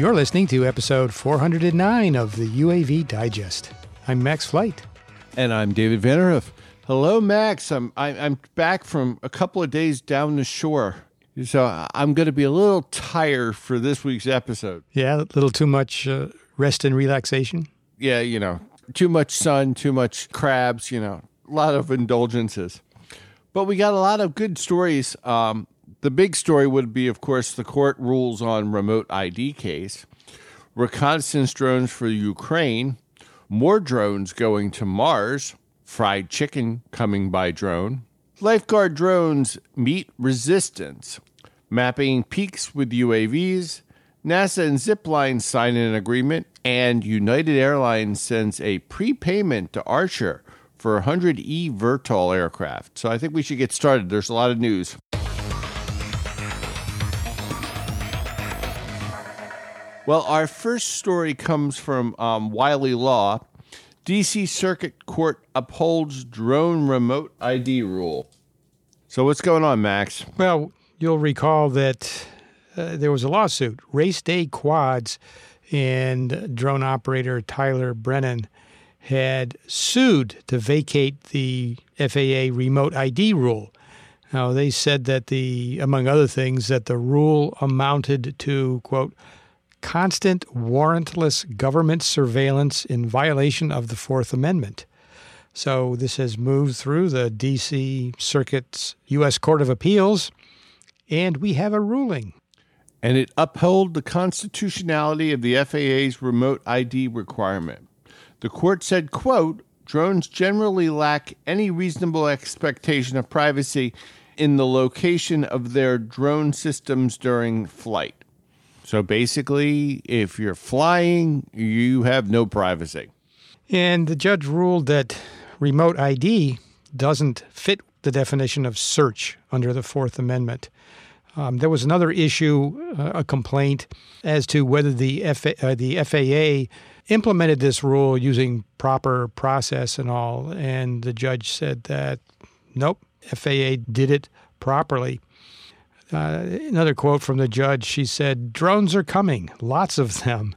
You're listening to episode 409 of the UAV Digest. I'm Max Flight. And I'm David Vanderhoof. Hello, Max. I'm I'm back from a couple of days down the shore, so I'm going to be a little tired for this week's episode. Yeah, a little too much uh, rest and relaxation. Yeah, you know, too much sun, too much crabs. You know, a lot of indulgences. But we got a lot of good stories. Um, the big story would be, of course, the court rules on remote ID case, reconnaissance drones for Ukraine, more drones going to Mars, fried chicken coming by drone, lifeguard drones meet resistance, mapping peaks with UAVs, NASA and Zipline sign an agreement, and United Airlines sends a prepayment to Archer for 100 eVTOL aircraft. So I think we should get started. There's a lot of news. Well, our first story comes from um, Wiley Law. DC Circuit Court upholds drone remote ID rule. So, what's going on, Max? Well, you'll recall that uh, there was a lawsuit, RaceDayQuads, and drone operator Tyler Brennan had sued to vacate the FAA remote ID rule. Now, they said that the, among other things, that the rule amounted to, quote, constant warrantless government surveillance in violation of the Fourth Amendment. So this has moved through the D.C. Circuit's U.S. Court of Appeals, and we have a ruling. And it upheld the constitutionality of the FAA's remote ID requirement. The court said, quote, drones generally lack any reasonable expectation of privacy in the location of their drone systems during flight. So basically, if you're flying, you have no privacy. And the judge ruled that remote ID doesn't fit the definition of search under the Fourth Amendment. Um, there was another issue, uh, a complaint as to whether the, uh, the FAA implemented this rule using proper process and all. And the judge said that, nope, FAA did it properly. Uh, another quote from the judge she said, Drones are coming, lots of them.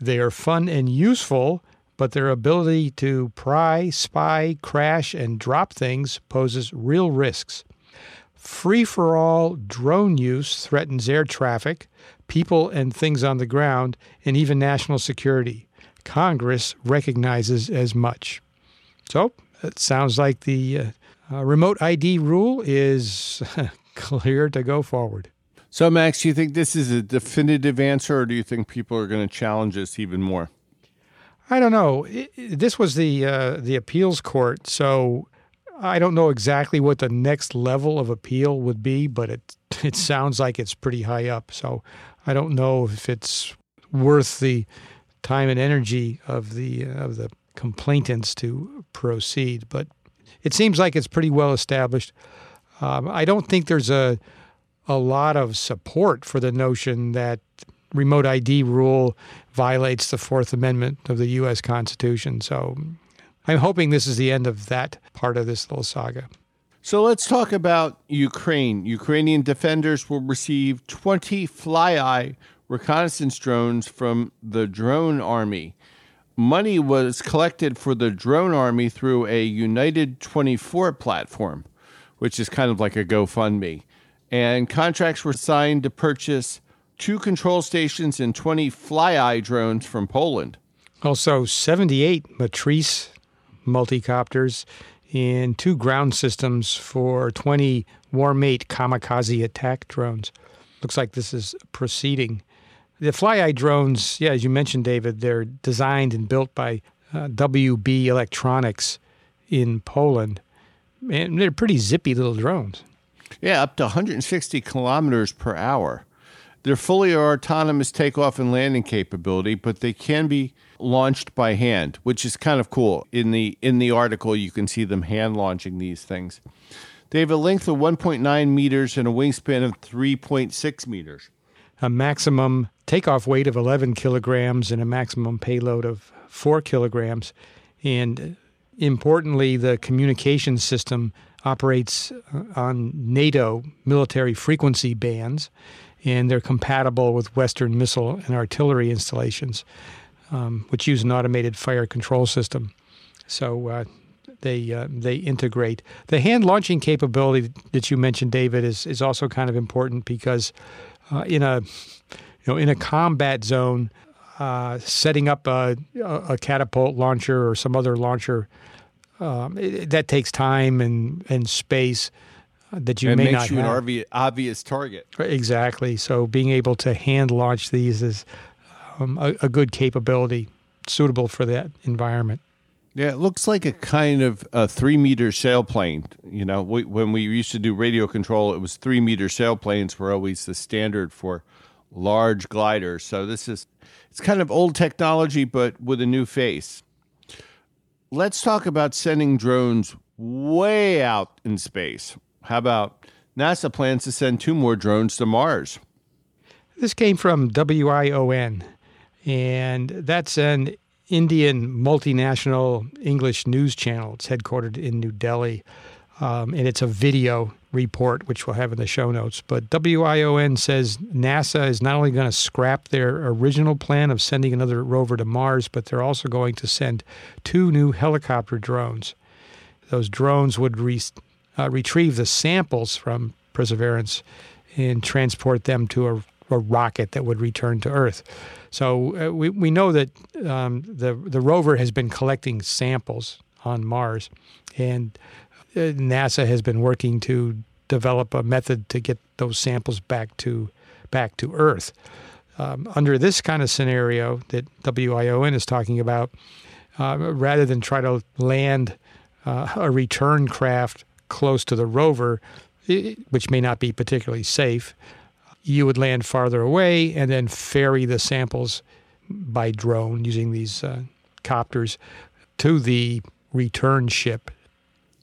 They are fun and useful, but their ability to pry, spy, crash, and drop things poses real risks. Free for all drone use threatens air traffic, people and things on the ground, and even national security. Congress recognizes as much. So it sounds like the uh, uh, remote ID rule is clear to go forward. So, Max, do you think this is a definitive answer, or do you think people are going to challenge this even more? I don't know. It, this was the uh, the appeals court, so I don't know exactly what the next level of appeal would be, but it it sounds like it's pretty high up. So I don't know if it's worth the time and energy of the of the complainants to proceed. But it seems like it's pretty well established. Um, I don't think there's a a lot of support for the notion that remote ID rule violates the Fourth Amendment of the U.S. Constitution. So I'm hoping this is the end of that part of this little saga. So let's talk about Ukraine. Ukrainian defenders will receive 20 FlyEye reconnaissance drones from the drone army. Money was collected for the drone army through a United 24 platform, which is kind of like a GoFundMe. And contracts were signed to purchase two control stations and 20 FlyEye drones from Poland. Also, 78 Matrice multicopters and two ground systems for 20 Warmate kamikaze attack drones. Looks like this is proceeding. The FlyEye drones, yeah, as you mentioned, David, they're designed and built by uh, WB Electronics in Poland. And they're pretty zippy little drones. Yeah, up to 160 kilometers per hour. They're fully autonomous takeoff and landing capability, but they can be launched by hand, which is kind of cool. In the in the article, you can see them hand launching these things. They have a length of 1.9 meters and a wingspan of 3.6 meters. A maximum takeoff weight of 11 kilograms and a maximum payload of 4 kilograms. And importantly, the communication system operates on NATO military frequency bands and they're compatible with Western missile and artillery installations, um, which use an automated fire control system. So uh, they uh, they integrate. The hand launching capability that you mentioned, David, is is also kind of important because uh, in a you know in a combat zone, uh, setting up a, a, catapult launcher or some other launcher um, it, that takes time and and space that you it may not you have. an obvious, obvious target. Exactly. So being able to hand launch these is um, a, a, good capability suitable for that environment. Yeah, it looks like a kind of a three meter sailplane. You know, we, when we used to do radio control, it was three meter sailplanes were always the standard for large gliders. So this is it's kind of old technology, but with a new face. Let's talk about sending drones way out in space. How about NASA plans to send two more drones to Mars? This came from WION, and that's an Indian multinational English news channel. It's headquartered in New Delhi, um, and it's a video report, which we'll have in the show notes. But WION says NASA is not only going to scrap their original plan of sending another rover to Mars, but they're also going to send two new helicopter drones. Those drones would re- uh, retrieve the samples from Perseverance and transport them to a, a rocket that would return to Earth. So uh, we, we know that um, the, the rover has been collecting samples on Mars, and NASA has been working to develop a method to get those samples back to back to Earth. Um, under this kind of scenario that WION is talking about, uh, rather than try to land uh, a return craft close to the rover, which may not be particularly safe, you would land farther away and then ferry the samples by drone using these uh, copters to the return ship.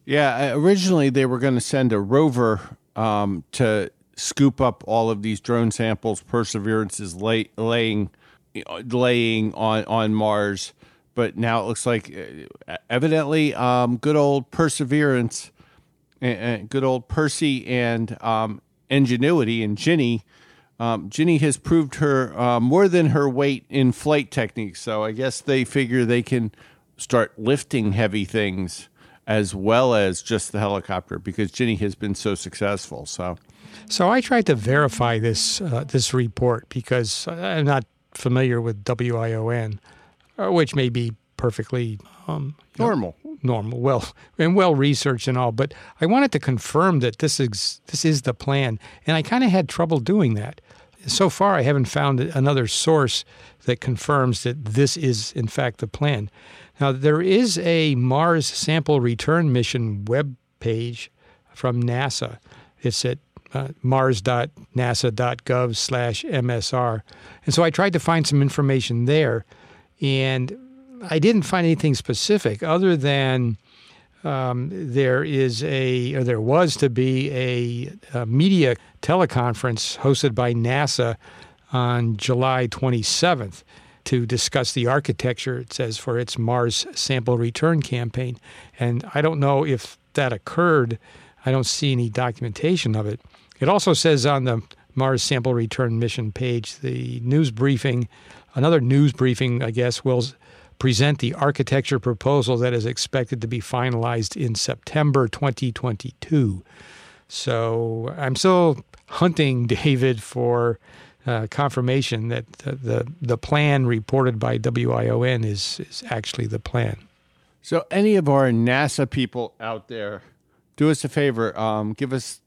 Yeah, uh, originally they were going to send a rover um, to scoop up all of these drone samples. Perseverance is lay, laying laying on on Mars, but now it looks like uh, evidently um, good old Perseverance and, good old Percy and um, Ingenuity and Ginny. Um, Ginny has proved her uh, more than her weight in flight techniques. So I guess they figure they can start lifting heavy things as well as just the helicopter because Ginny has been so successful. So, so I tried to verify this uh, this report because I'm not familiar with WION, uh, which may be perfectly um, normal. Know, normal, well, and well researched and all. But I wanted to confirm that this is this is the plan, and I kind of had trouble doing that. So far, I haven't found another source that confirms that this is in fact the plan. Now, there is a Mars sample return mission web page from NASA. It's at uh, mars.nasa.gov slash MSR. And so I tried to find some information there. And I didn't find anything specific other than um, there is a, or there was to be a, a, media teleconference hosted by NASA on July 27th to discuss the architecture, it says, for its Mars sample return campaign. And I don't know if that occurred. I don't see any documentation of it. It also says on the Mars sample return mission page, the news briefing, another news briefing, I guess, will present the architecture proposal that is expected to be finalized in September 2022. So I'm still hunting, David, for uh, confirmation that the, the, the plan reported by WION is is actually the plan. So, any of our NASA people out there, do us a favor. Um, give us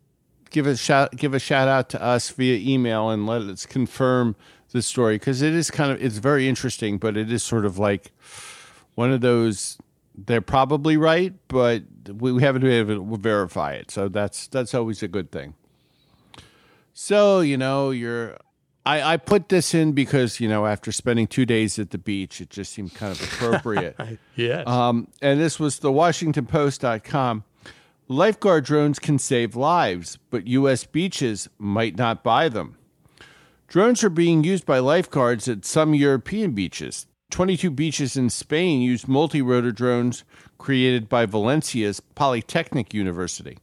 give a shout give a shout out to us via email and let us confirm the story because it is kind of it's very interesting, but it is sort of like one of those. They're probably right, but we haven't been able to verify it. So that's that's always a good thing. So you know you're. I, I put this in because you know after spending two days at the beach, it just seemed kind of appropriate. yes. Um, and this was the WashingtonPost.com. Lifeguard drones can save lives, but U.S. beaches might not buy them. Drones are being used by lifeguards at some European beaches. 22 beaches in Spain use multi rotor drones created by Valencia's Polytechnic University.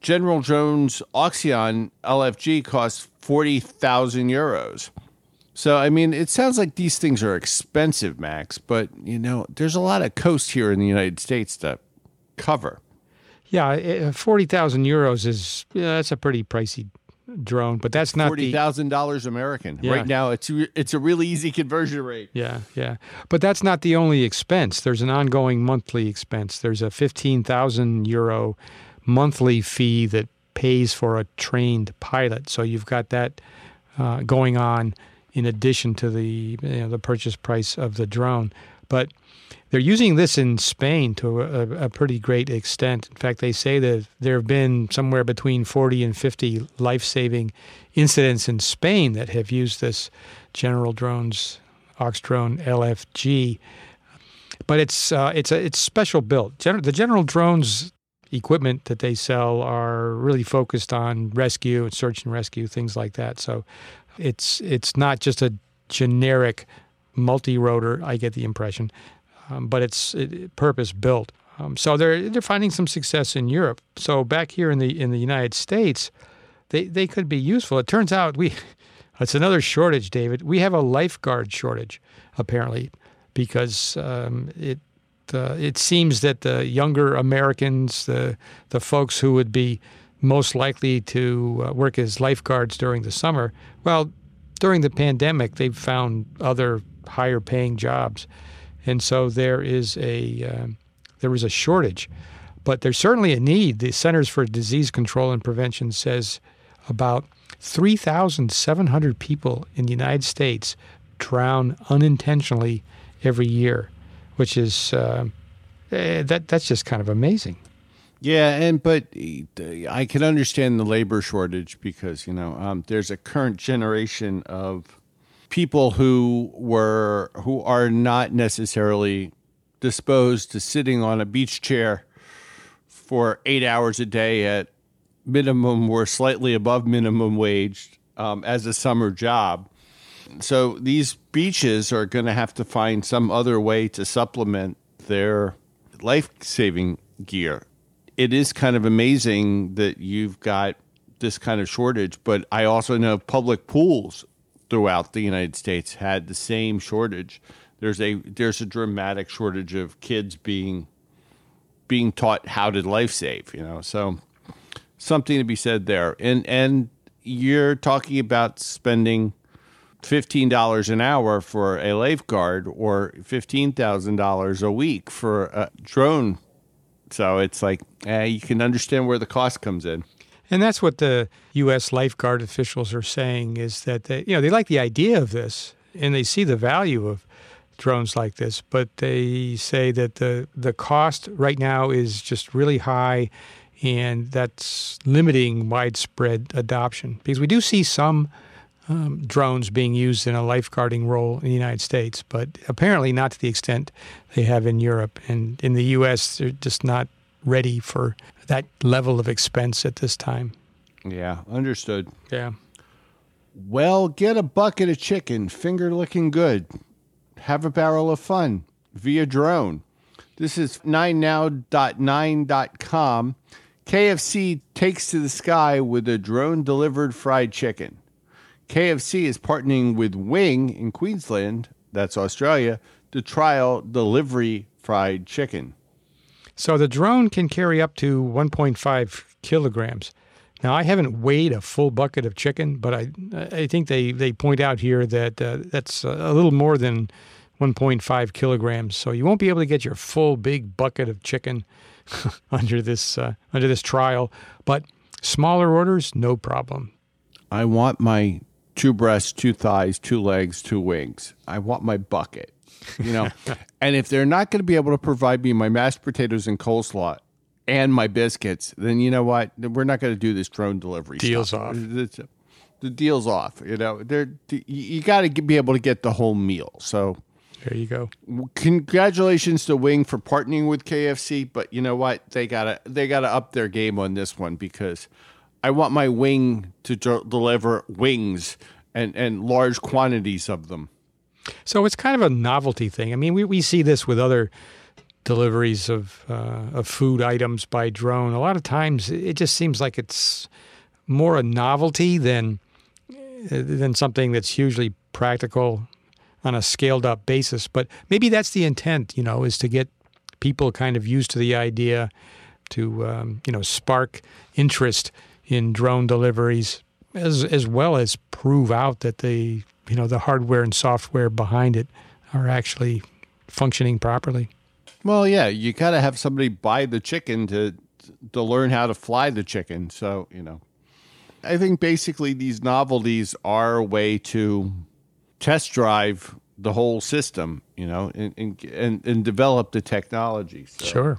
General Drones Axion LFG costs 40,000 euros. So, I mean, it sounds like these things are expensive, Max, but, you know, there's a lot of coast here in the United States to cover. Yeah, eh, 40,000 euros is, yeah, that's a pretty pricey drone, but that's not forty thousand dollars American. Yeah. Right now, it's it's a really easy conversion rate. Yeah, yeah, but that's not the only expense. There's an ongoing monthly expense. There's a fifteen thousand euro monthly fee that pays for a trained pilot. So you've got that uh, going on in addition to the you know, the purchase price of the drone. But they're using this in Spain to a, a, pretty great extent. In fact, they say that there have been somewhere between 40 and 50 life saving incidents in Spain that have used this General Drones Auxdron LFG. But it's uh, it's a it's special built. Gen- the General Drones equipment that they sell are really focused on rescue and search and rescue things like that. So it's it's not just a generic multi-rotor. I get the impression um, but it's it, purpose built. Um, so they're they're finding some success in Europe. So back here in the in the United States, they they could be useful. It turns out we it's another shortage, David. We have a lifeguard shortage apparently because um, it uh, it seems that the younger Americans, the the folks who would be most likely to uh, work as lifeguards during the summer, well, during the pandemic, they've found other higher paying jobs and so there is a um, there is a shortage, but there's certainly a need. The Centers for Disease Control and Prevention says about 3,700 people in the United States drown unintentionally every year, which is uh, eh, that that's just kind of amazing. Yeah, and but I can understand the labor shortage because you know um, there's a current generation of people who were who are not necessarily disposed to sitting on a beach chair for eight hours a day at minimum or slightly above minimum wage um, as a summer job. So these beaches are going to have to find some other way to supplement their life saving gear. It is kind of amazing that you've got this kind of shortage, but I also know public pools throughout the United States had the same shortage. There's a there's a dramatic shortage of kids being being taught how to life save, you know. So something to be said there. And and you're talking about spending fifteen dollars an hour for a lifeguard or fifteen thousand dollars a week for a drone. So it's like eh, you can understand where the cost comes in. And that's what the U.S. lifeguard officials are saying is that they, you know, they like the idea of this and they see the value of drones like this, but they say that the the cost right now is just really high, and that's limiting widespread adoption. Because we do see some um, drones being used in a lifeguarding role in the United States, but apparently not to the extent they have in Europe. And in the U.S., they're just not ready for that level of expense at this time. Yeah, understood. Yeah. Well, get a bucket of chicken, finger looking good. Have a barrel of fun via drone. This is 9now.9.com. KFC takes to the sky with a drone delivered fried chicken. KFC is partnering with Wing in Queensland, that's Australia, to trial delivery fried chicken. So the drone can carry up to 1.5 kilograms. Now, I haven't weighed a full bucket of chicken, but I I think they, they point out here that uh, that's a little more than 1.5 kilograms. So you won't be able to get your full big bucket of chicken under this uh, under this trial. But smaller orders, no problem. I want my two breasts, two thighs, two legs, two wings. I want my bucket you know. and if they're not going to be able to provide me my mashed potatoes and coleslaw and my biscuits, then you know what? We're not going to do this drone delivery. Deals stuff. off. The, the deal's off. You know, they're you got to be able to get the whole meal. So there you go. Congratulations to Wing for partnering with KFC, but you know what? They gotta they gotta up their game on this one because I want my wing to deliver wings and and large quantities of them. So it's kind of a novelty thing. I mean, we, we see this with other deliveries of uh, of food items by drone. A lot of times, it just seems like it's more a novelty than than something that's hugely practical on a scaled up basis. But maybe that's the intent, you know, is to get people kind of used to the idea, to um, you know spark interest in drone deliveries, as as well as prove out that the you know the hardware and software behind it are actually functioning properly. Well, yeah, you got to have somebody buy the chicken to to learn how to fly the chicken. So you know, I think basically these novelties are a way to test drive the whole system, you know, and and, and develop the technology. So. Sure.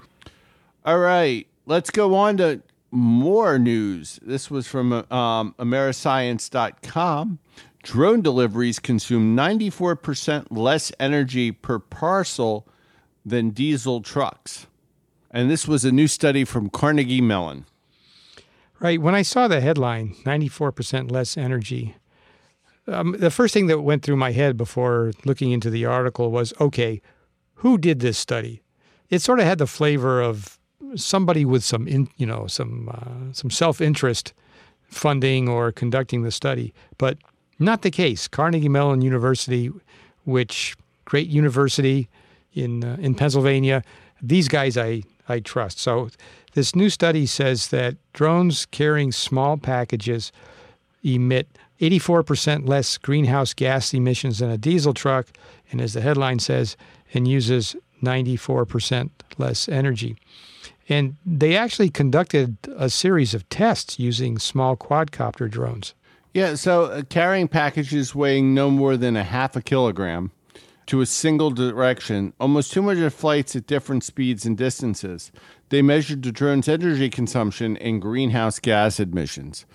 All right, let's go on to more news. This was from um, Ameriscience.com. Drone deliveries consume 94% less energy per parcel than diesel trucks. And this was a new study from Carnegie Mellon. Right. When I saw the headline, 94% less energy, um, the first thing that went through my head before looking into the article was okay, who did this study? It sort of had the flavor of somebody with some, in, you know, some uh, some self interest funding or conducting the study, but not the case. Carnegie Mellon University, which great university in uh, in Pennsylvania, these guys I I trust. So this new study says that drones carrying small packages emit 84% less greenhouse gas emissions than a diesel truck, and as the headline says, and uses 94% less energy. And they actually conducted a series of tests using small quadcopter drones. Yeah, so uh, carrying packages weighing no more than a half a kilogram to a single direction, almost 200 flights at different speeds and distances. They measured the drone's energy consumption and greenhouse gas emissions.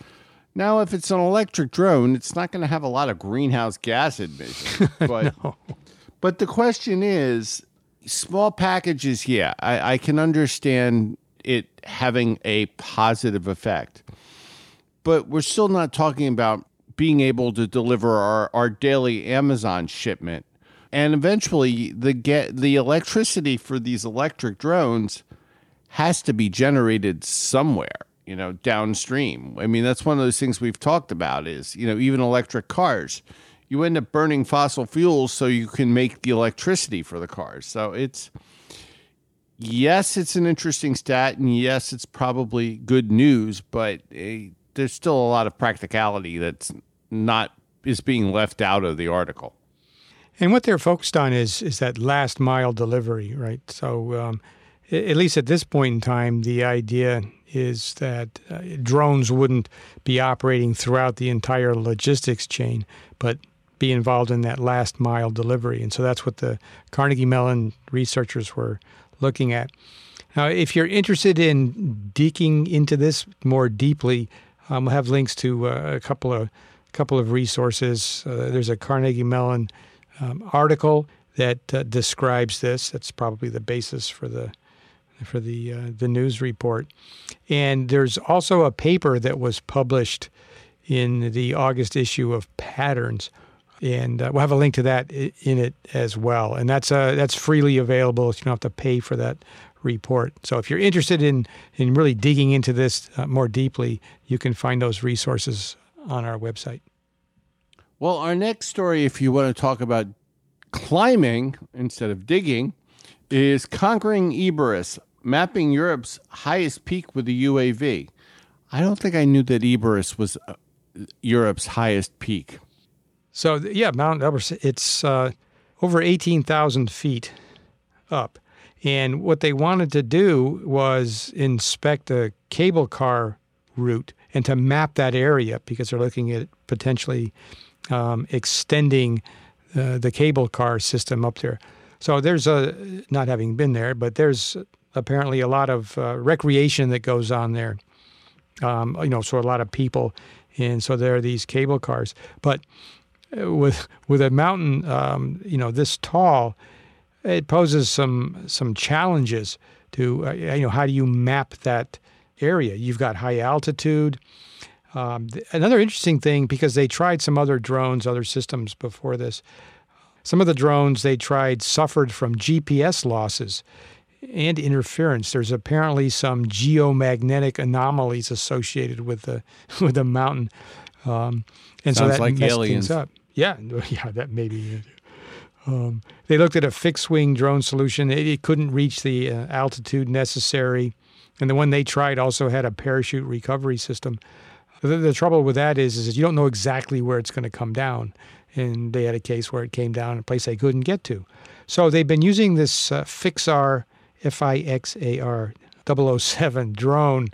Now, if it's an electric drone, it's not going to have a lot of greenhouse gas emissions. But, no. but the question is small packages, yeah, I, I can understand it having a positive effect. But we're still not talking about being able to deliver our, our daily Amazon shipment. And eventually the get the electricity for these electric drones has to be generated somewhere you know, downstream. I mean, that's one of those things we've talked about is, you know, even electric cars. You end up burning fossil fuels so you can make the electricity for the cars. So it's yes, it's an interesting stat and yes, it's probably good news, but uh, there's still a lot of practicality that's not is being left out of the article. And what they're focused on is is that last mile delivery, right? So um, at least at this point in time, the idea is that uh, drones wouldn't be operating throughout the entire logistics chain, but be involved in that last mile delivery. And so that's what the Carnegie Mellon researchers were looking at. Now, if you're interested in digging into this more deeply, um, we'll have links to uh, a couple of couple of resources. Uh, there's a Carnegie Mellon um, article that uh, describes this. That's probably the basis for the for the uh, the news report. And there's also a paper that was published in the August issue of Patterns, and uh, we'll have a link to that in it as well. And that's uh, that's freely available. So you don't have to pay for that report. So if you're interested in in really digging into this uh, more deeply, you can find those resources on our website. Well, our next story, if you want to talk about climbing instead of digging, is conquering Erebus, mapping Europe's highest peak with a UAV. I don't think I knew that Erebus was uh, Europe's highest peak. So yeah, Mount Elbrus, it's uh, over eighteen thousand feet up, and what they wanted to do was inspect the cable car route and to map that area because they're looking at potentially um, extending uh, the cable car system up there. So there's a not having been there, but there's apparently a lot of uh, recreation that goes on there. Um, you know, so a lot of people, and so there are these cable cars. But with with a mountain, um, you know, this tall, it poses some some challenges to uh, you know how do you map that area? You've got high altitude. Um, another interesting thing because they tried some other drones, other systems before this. Some of the drones they tried suffered from GPS losses and interference. There's apparently some geomagnetic anomalies associated with the with the mountain, um, and Sounds so that like messed aliens. things up. Yeah, yeah, that may be. Um, they looked at a fixed wing drone solution. It, it couldn't reach the uh, altitude necessary. And the one they tried also had a parachute recovery system. The, the trouble with that is, is you don't know exactly where it's going to come down. And they had a case where it came down in a place they couldn't get to. So they've been using this uh, Fixar, F I X A R 007 drone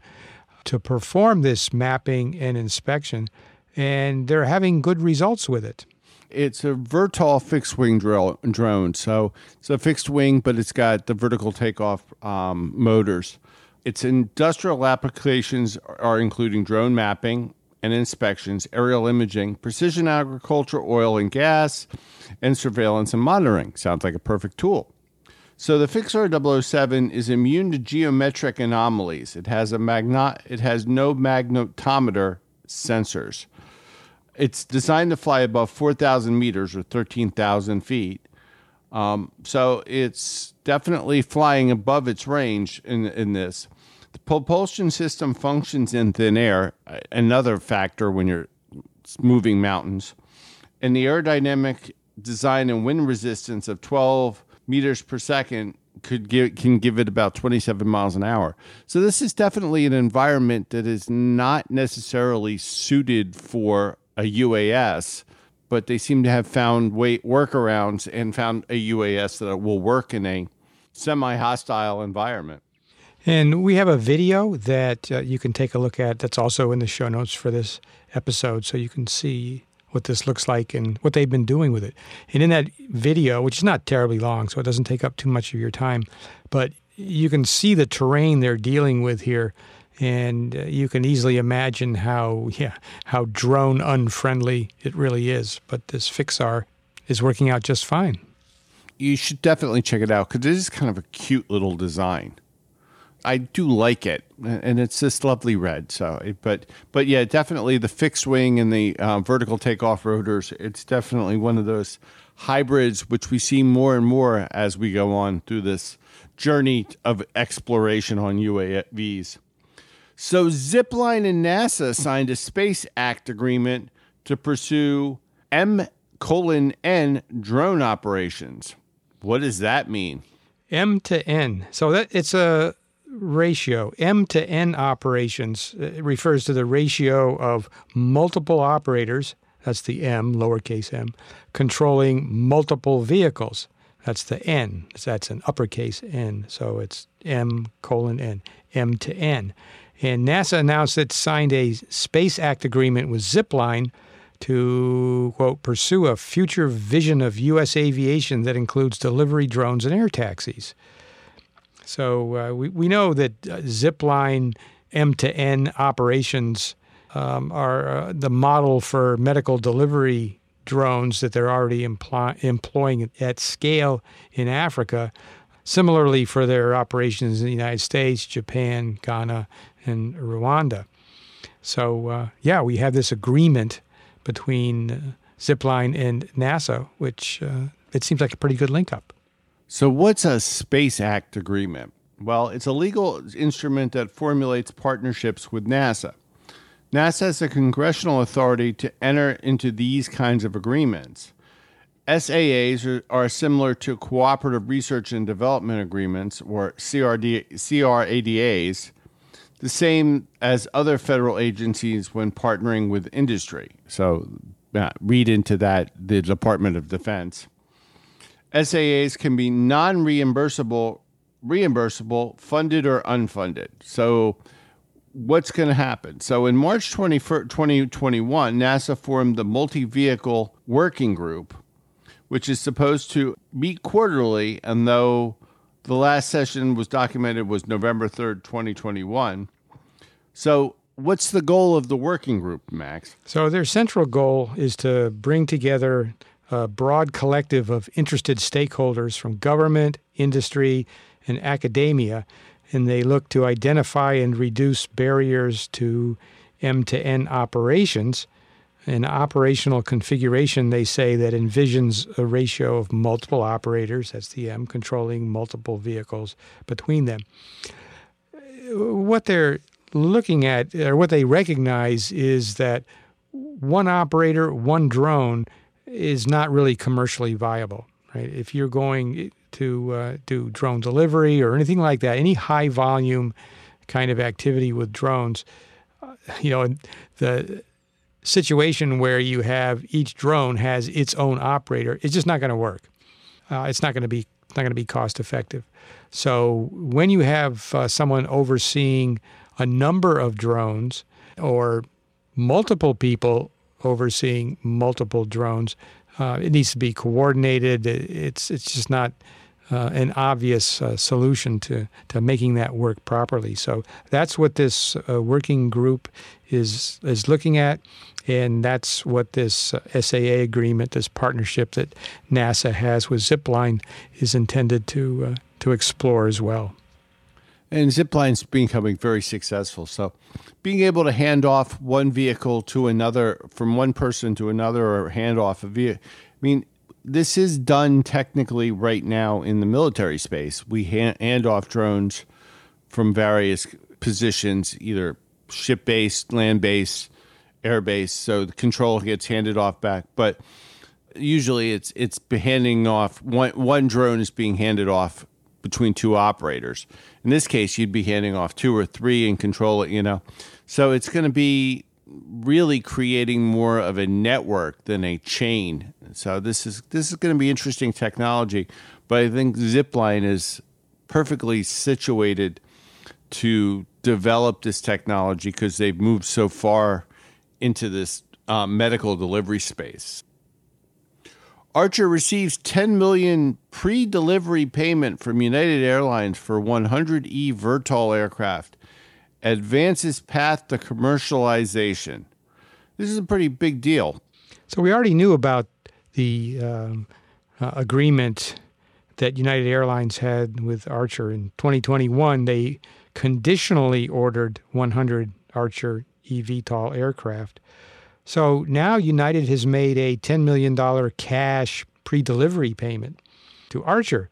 to perform this mapping and inspection. And they're having good results with it. It's a Vertol fixed wing dro- drone. So it's a fixed wing, but it's got the vertical takeoff um, motors. Its industrial applications are including drone mapping and inspections, aerial imaging, precision agriculture, oil and gas, and surveillance and monitoring. Sounds like a perfect tool. So the Fixar 007 is immune to geometric anomalies. It has a magno- it has no magnetometer sensors. It's designed to fly above 4,000 meters or 13,000 feet. Um, so it's definitely flying above its range in, in this. The propulsion system functions in thin air, another factor when you're moving mountains. And the aerodynamic design and wind resistance of 12 meters per second could give can give it about 27 miles an hour. So this is definitely an environment that is not necessarily suited for a UAS, but they seem to have found way workarounds and found a UAS that will work in a semi-hostile environment. And we have a video that uh, you can take a look at that's also in the show notes for this episode so you can see what this looks like and what they've been doing with it. And in that video, which is not terribly long, so it doesn't take up too much of your time, but you can see the terrain they're dealing with here. And uh, you can easily imagine how, yeah, how drone unfriendly it really is. But this Fixar is working out just fine. You should definitely check it out because it is kind of a cute little design. I do like it, and it's this lovely red. So, but but yeah, definitely the fixed wing and the uh, vertical takeoff rotors. It's definitely one of those hybrids which we see more and more as we go on through this journey of exploration on UAVs. So, Zipline and NASA signed a Space Act agreement to pursue M colon N drone operations. What does that mean? M to N. So that it's a ratio. M to N operations uh, it refers to the ratio of multiple operators, that's the M, lowercase m, controlling multiple vehicles. That's the N. That's an uppercase N. So it's M colon N, M to N. And NASA announced it signed a Space Act agreement with Zipline to, quote, pursue a future vision of U.S. aviation that includes delivery drones and air taxis. So uh, we, we know that uh, Zipline M to N operations um, are uh, the model for medical delivery drones that they're already employ- employing at scale in Africa. Similarly, for their operations in the United States, Japan, Ghana, and Rwanda. So, uh, yeah, we have this agreement between uh, Zipline and NASA, which uh, it seems like a pretty good link up. So, what's a Space Act agreement? Well, it's a legal instrument that formulates partnerships with NASA. NASA has a congressional authority to enter into these kinds of agreements. SAAs are, are similar to cooperative research and development agreements, or CRD, CRADAs, the same as other federal agencies when partnering with industry. So, read into that the Department of Defense. SAAs can be non reimbursable, reimbursable, funded or unfunded. So, what's going to happen? So, in March 21, 2021, NASA formed the Multi Vehicle Working Group, which is supposed to meet quarterly. And though the last session was documented was November 3rd, 2021. So, what's the goal of the working group, Max? So, their central goal is to bring together a broad collective of interested stakeholders from government, industry, and academia, and they look to identify and reduce barriers to M to N operations an operational configuration, they say, that envisions a ratio of multiple operators, that's the M, controlling multiple vehicles between them. What they're looking at, or what they recognize, is that one operator, one drone is not really commercially viable. Right? If you're going to uh, do drone delivery or anything like that, any high volume kind of activity with drones, uh, you know, the situation where you have each drone has its own operator, it's just not going to work. Uh, it's not going to be not going to be cost effective. So when you have uh, someone overseeing a number of drones or multiple people overseeing multiple drones, uh, it needs to be coordinated. It's it's just not uh, an obvious uh, solution to, to making that work properly. So that's what this uh, working group is is looking at, and that's what this uh, SAA agreement, this partnership that NASA has with Zipline, is intended to uh, to explore as well. And Zipline's becoming very successful. So, being able to hand off one vehicle to another, from one person to another, or hand off a vehicle. I mean, this is done technically right now in the military space. We hand, hand off drones from various positions, either ship based, land based, air based. So the control gets handed off back. But usually it's it's handing off one one drone is being handed off between two operators. In this case, you'd be handing off two or three and control it, you know. So it's going to be really creating more of a network than a chain. So this is this is going to be interesting technology, but I think Zipline is perfectly situated to develop this technology because they've moved so far into this uh, medical delivery space. Archer receives 10 million pre-delivery payment from United Airlines for 100 eVTOL aircraft advances path to commercialization. This is a pretty big deal. So we already knew about the um, uh, agreement that United Airlines had with Archer in 2021. They conditionally ordered 100 Archer eVTOL aircraft. So now United has made a $10 million cash pre delivery payment to Archer.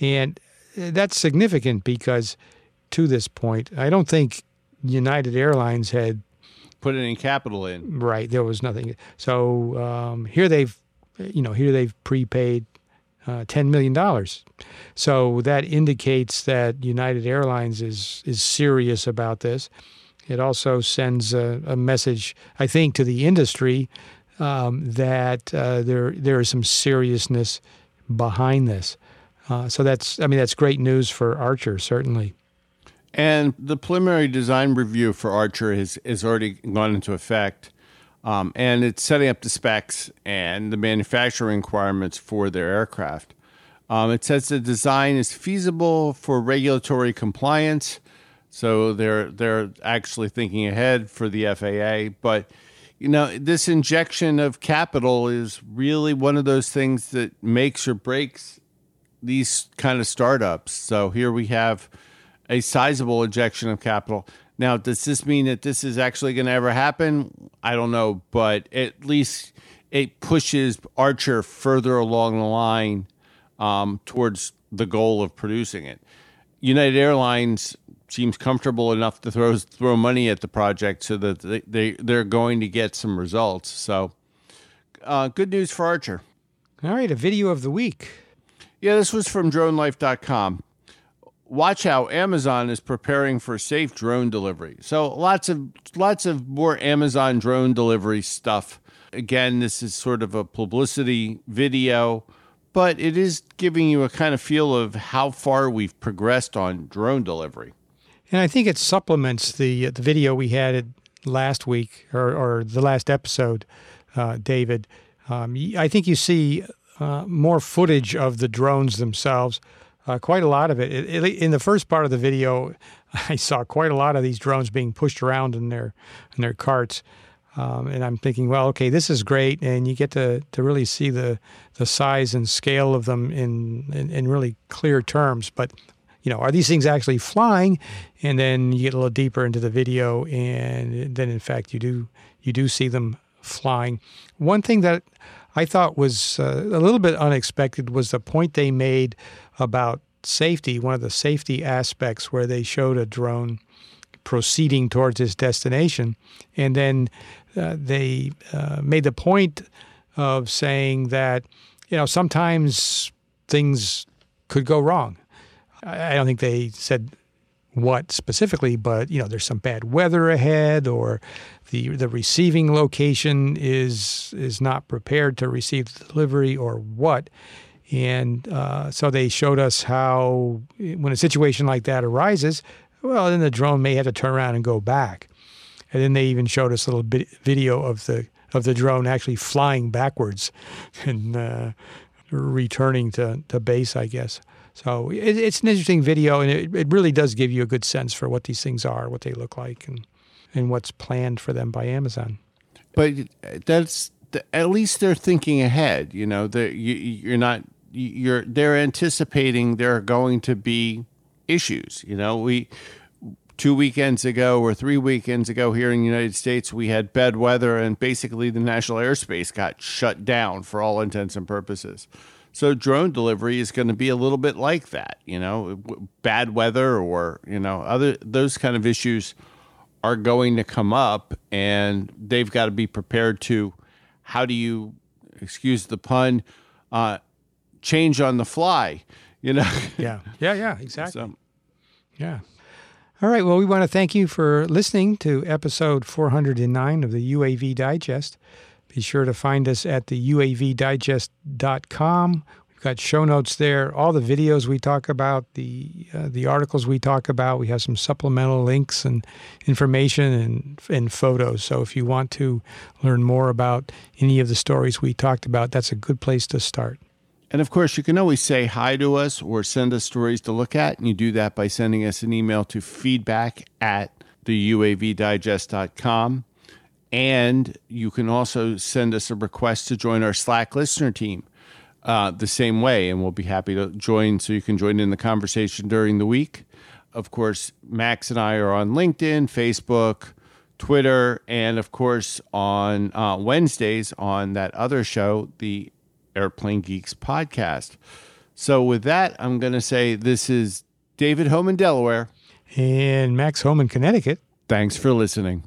And uh, that's significant because to this point, I don't think United Airlines had put any capital in. Right, there was nothing. So um, here they've, you know, here they've prepaid uh, ten million dollars. So that indicates that United Airlines is is serious about this. It also sends a, a message, I think, to the industry um, that uh, there there is some seriousness behind this. Uh, so that's, I mean, that's great news for Archer, certainly. And the preliminary design review for Archer has, has already gone into effect. Um, and it's setting up the specs and the manufacturing requirements for their aircraft. Um, it says the design is feasible for regulatory compliance, so they're they're actually thinking ahead for the FAA. But you know, this injection of capital is really one of those things that makes or breaks these kind of startups. So here we have a sizable injection of capital. Now, does this mean that this is actually going to ever happen? I don't know, but at least it pushes Archer further along the line um, towards the goal of producing it. United Airlines seems comfortable enough to throw throw money at the project so that they, they they're going to get some results. So, uh, good news for Archer. All right, a video of the week. Yeah, this was from DroneLife.com watch how Amazon is preparing for safe drone delivery. So lots of lots of more Amazon drone delivery stuff. Again, this is sort of a publicity video, but it is giving you a kind of feel of how far we've progressed on drone delivery. And I think it supplements the the video we had last week or, or the last episode, uh, David. Um, I think you see uh, more footage of the drones themselves uh, quite a lot of it. It, it. In the first part of the video, I saw quite a lot of these drones being pushed around in their in their carts, um, and I'm thinking, well, okay, this is great, and you get to, to really see the the size and scale of them in, in, in really clear terms. But you know, are these things actually flying? And then you get a little deeper into the video, and then in fact, you do you do see them flying. One thing that I thought was uh, a little bit unexpected was the point they made about safety, one of the safety aspects where they showed a drone proceeding towards its destination. And then uh, they uh, made the point of saying that, you know, sometimes things could go wrong. I don't think they said what specifically, but you know, there's some bad weather ahead, or the the receiving location is is not prepared to receive the delivery, or what. And uh, so they showed us how, when a situation like that arises, well, then the drone may have to turn around and go back. And then they even showed us a little bit video of the of the drone actually flying backwards and uh, returning to, to base, I guess. So it, it's an interesting video, and it, it really does give you a good sense for what these things are, what they look like, and and what's planned for them by Amazon. But uh, that's at least they're thinking ahead. You know, you, you're not you're they're anticipating there are going to be issues. You know, we two weekends ago or three weekends ago here in the United States, we had bad weather and basically the national airspace got shut down for all intents and purposes. So drone delivery is going to be a little bit like that, you know, bad weather or, you know, other those kind of issues are going to come up and they've got to be prepared to how do you excuse the pun uh, change on the fly, you know. yeah. Yeah, yeah, exactly. So, yeah. All right. Well, we want to thank you for listening to episode 409 of the UAV Digest. Be sure to find us at the uavdigest.com. We've got show notes there, all the videos we talk about, the uh, the articles we talk about. We have some supplemental links and information and and photos. So if you want to learn more about any of the stories we talked about, that's a good place to start. And of course, you can always say hi to us or send us stories to look at. And you do that by sending us an email to feedback at the uavdigest.com. And you can also send us a request to join our Slack listener team uh, the same way, and we'll be happy to join so you can join in the conversation during the week. Of course, Max and I are on LinkedIn, Facebook, Twitter, and of course on uh, Wednesdays on that other show, the Airplane Geeks podcast. So, with that, I'm going to say this is David home in Delaware and Max home in Connecticut. Thanks for listening.